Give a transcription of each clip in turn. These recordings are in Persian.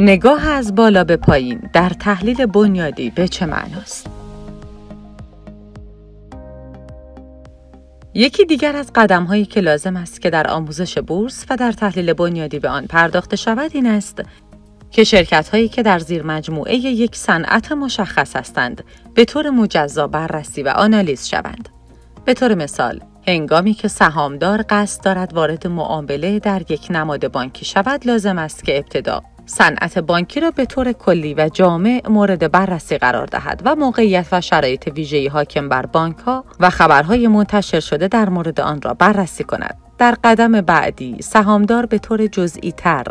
نگاه از بالا به پایین در تحلیل بنیادی به چه معناست؟ یکی دیگر از قدم هایی که لازم است که در آموزش بورس و در تحلیل بنیادی به آن پرداخته شود این است که شرکت هایی که در زیر مجموعه یک صنعت مشخص هستند به طور مجزا بررسی و آنالیز شوند. به طور مثال، هنگامی که سهامدار قصد دارد وارد معامله در یک نماد بانکی شود لازم است که ابتدا صنعت بانکی را به طور کلی و جامع مورد بررسی قرار دهد و موقعیت و شرایط ویژه‌ای حاکم بر بانک ها و خبرهای منتشر شده در مورد آن را بررسی کند. در قدم بعدی سهامدار به طور جزئی تر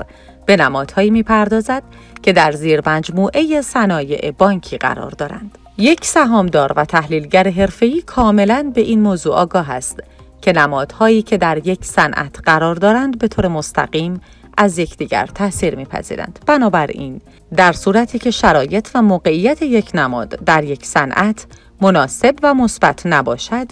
به نمادهایی می‌پردازد که در زیر مجموعه صنایع بانکی قرار دارند. یک سهامدار و تحلیلگر حرفه‌ای کاملا به این موضوع آگاه است که نمادهایی که در یک صنعت قرار دارند به طور مستقیم از یکدیگر تاثیر میپذیرند بنابراین در صورتی که شرایط و موقعیت یک نماد در یک صنعت مناسب و مثبت نباشد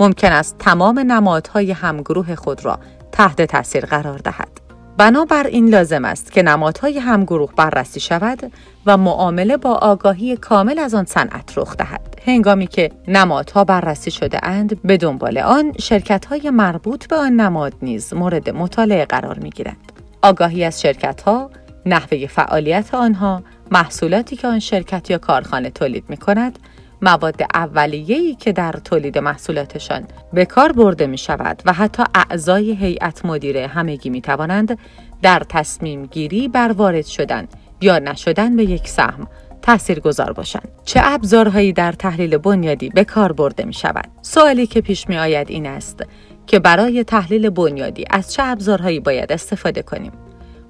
ممکن است تمام نمادهای همگروه خود را تحت تاثیر قرار دهد بنابراین لازم است که نمادهای همگروه بررسی شود و معامله با آگاهی کامل از آن صنعت رخ دهد. هنگامی که نمادها بررسی شده اند به دنبال آن شرکت های مربوط به آن نماد نیز مورد مطالعه قرار می گیرند. آگاهی از شرکت ها، نحوه فعالیت آنها، محصولاتی که آن شرکت یا کارخانه تولید می کند مواد اولیه‌ای که در تولید محصولاتشان به کار برده می شود و حتی اعضای هیئت مدیره همگی می توانند در تصمیم گیری بر وارد شدن یا نشدن به یک سهم تأثیر گذار باشند. چه ابزارهایی در تحلیل بنیادی به کار برده می شود؟ سوالی که پیش می آید این است که برای تحلیل بنیادی از چه ابزارهایی باید استفاده کنیم؟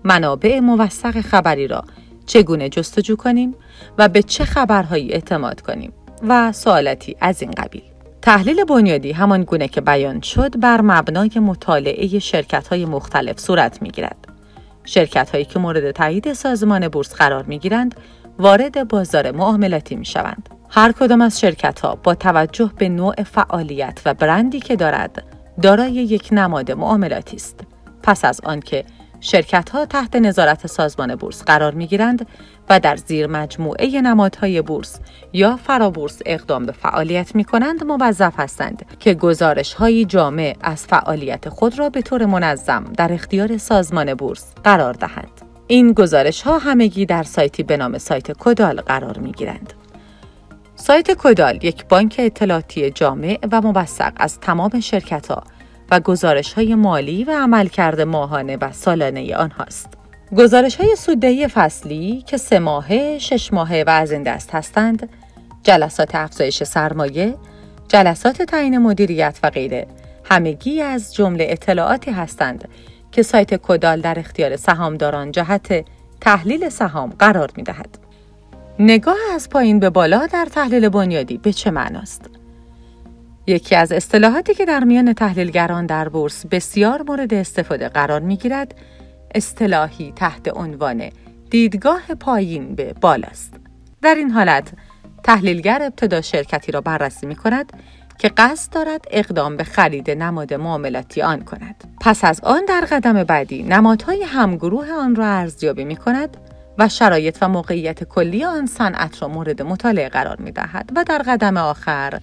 منابع موثق خبری را چگونه جستجو کنیم و به چه خبرهایی اعتماد کنیم؟ و سوالاتی از این قبیل. تحلیل بنیادی همان گونه که بیان شد بر مبنای مطالعه شرکت های مختلف صورت می گیرد. شرکت هایی که مورد تایید سازمان بورس قرار می گیرند وارد بازار معاملاتی می شوند. هر کدام از شرکت ها با توجه به نوع فعالیت و برندی که دارد دارای یک نماد معاملاتی است. پس از آنکه شرکت ها تحت نظارت سازمان بورس قرار می گیرند و در زیر مجموعه نمادهای بورس یا فرابورس اقدام به فعالیت می کنند موظف هستند که گزارش های جامع از فعالیت خود را به طور منظم در اختیار سازمان بورس قرار دهند. این گزارش ها همگی در سایتی به نام سایت کدال قرار می گیرند. سایت کدال یک بانک اطلاعاتی جامع و موثق از تمام شرکت ها و گزارش های مالی و عملکرد ماهانه و سالانه آنهاست. گزارش های سوددهی فصلی که سه ماهه، شش ماهه و از این دست هستند، جلسات افزایش سرمایه، جلسات تعیین مدیریت و غیره همگی از جمله اطلاعاتی هستند که سایت کدال در اختیار سهامداران جهت تحلیل سهام قرار می دهد. نگاه از پایین به بالا در تحلیل بنیادی به چه معناست؟ یکی از اصطلاحاتی که در میان تحلیلگران در بورس بسیار مورد استفاده قرار می گیرد اصطلاحی تحت عنوان دیدگاه پایین به بالاست. در این حالت تحلیلگر ابتدا شرکتی را بررسی می کند که قصد دارد اقدام به خرید نماد معاملاتی آن کند. پس از آن در قدم بعدی نمادهای همگروه آن را ارزیابی می کند و شرایط و موقعیت کلی آن صنعت را مورد مطالعه قرار می دهد و در قدم آخر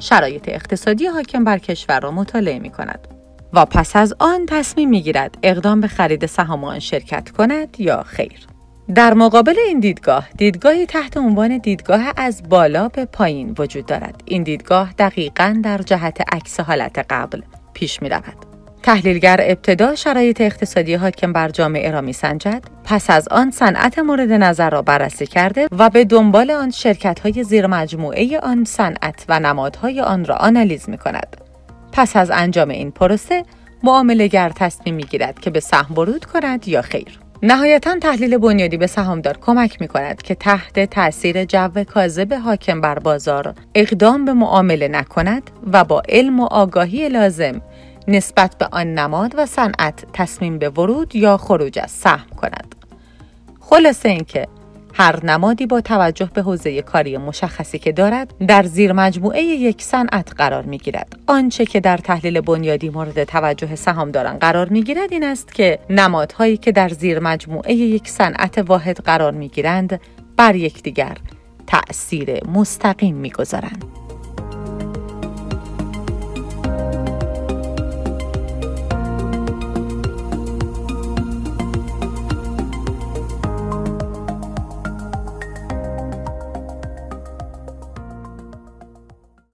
شرایط اقتصادی حاکم بر کشور را مطالعه می کند و پس از آن تصمیم می گیرد اقدام به خرید سهام آن شرکت کند یا خیر. در مقابل این دیدگاه، دیدگاهی تحت عنوان دیدگاه از بالا به پایین وجود دارد. این دیدگاه دقیقا در جهت عکس حالت قبل پیش می رود. تحلیلگر ابتدا شرایط اقتصادی حاکم بر جامعه را می سنجد، پس از آن صنعت مورد نظر را بررسی کرده و به دنبال آن شرکت های زیر مجموعه آن صنعت و نمادهای آن را آنالیز می کند. پس از انجام این پروسه معاملهگر تصمیم می گیرد که به سهم ورود کند یا خیر. نهایتا تحلیل بنیادی به سهامدار کمک می کند که تحت تاثیر جو کاذب حاکم بر بازار اقدام به معامله نکند و با علم و آگاهی لازم نسبت به آن نماد و صنعت تصمیم به ورود یا خروج از سهم کند. خلاصه اینکه هر نمادی با توجه به حوزه کاری مشخصی که دارد در زیر مجموعه یک صنعت قرار می گیرد. آنچه که در تحلیل بنیادی مورد توجه سهامداران قرار می گیرد این است که نمادهایی که در زیر مجموعه یک صنعت واحد قرار می گیرند بر یکدیگر تأثیر مستقیم می گذارند.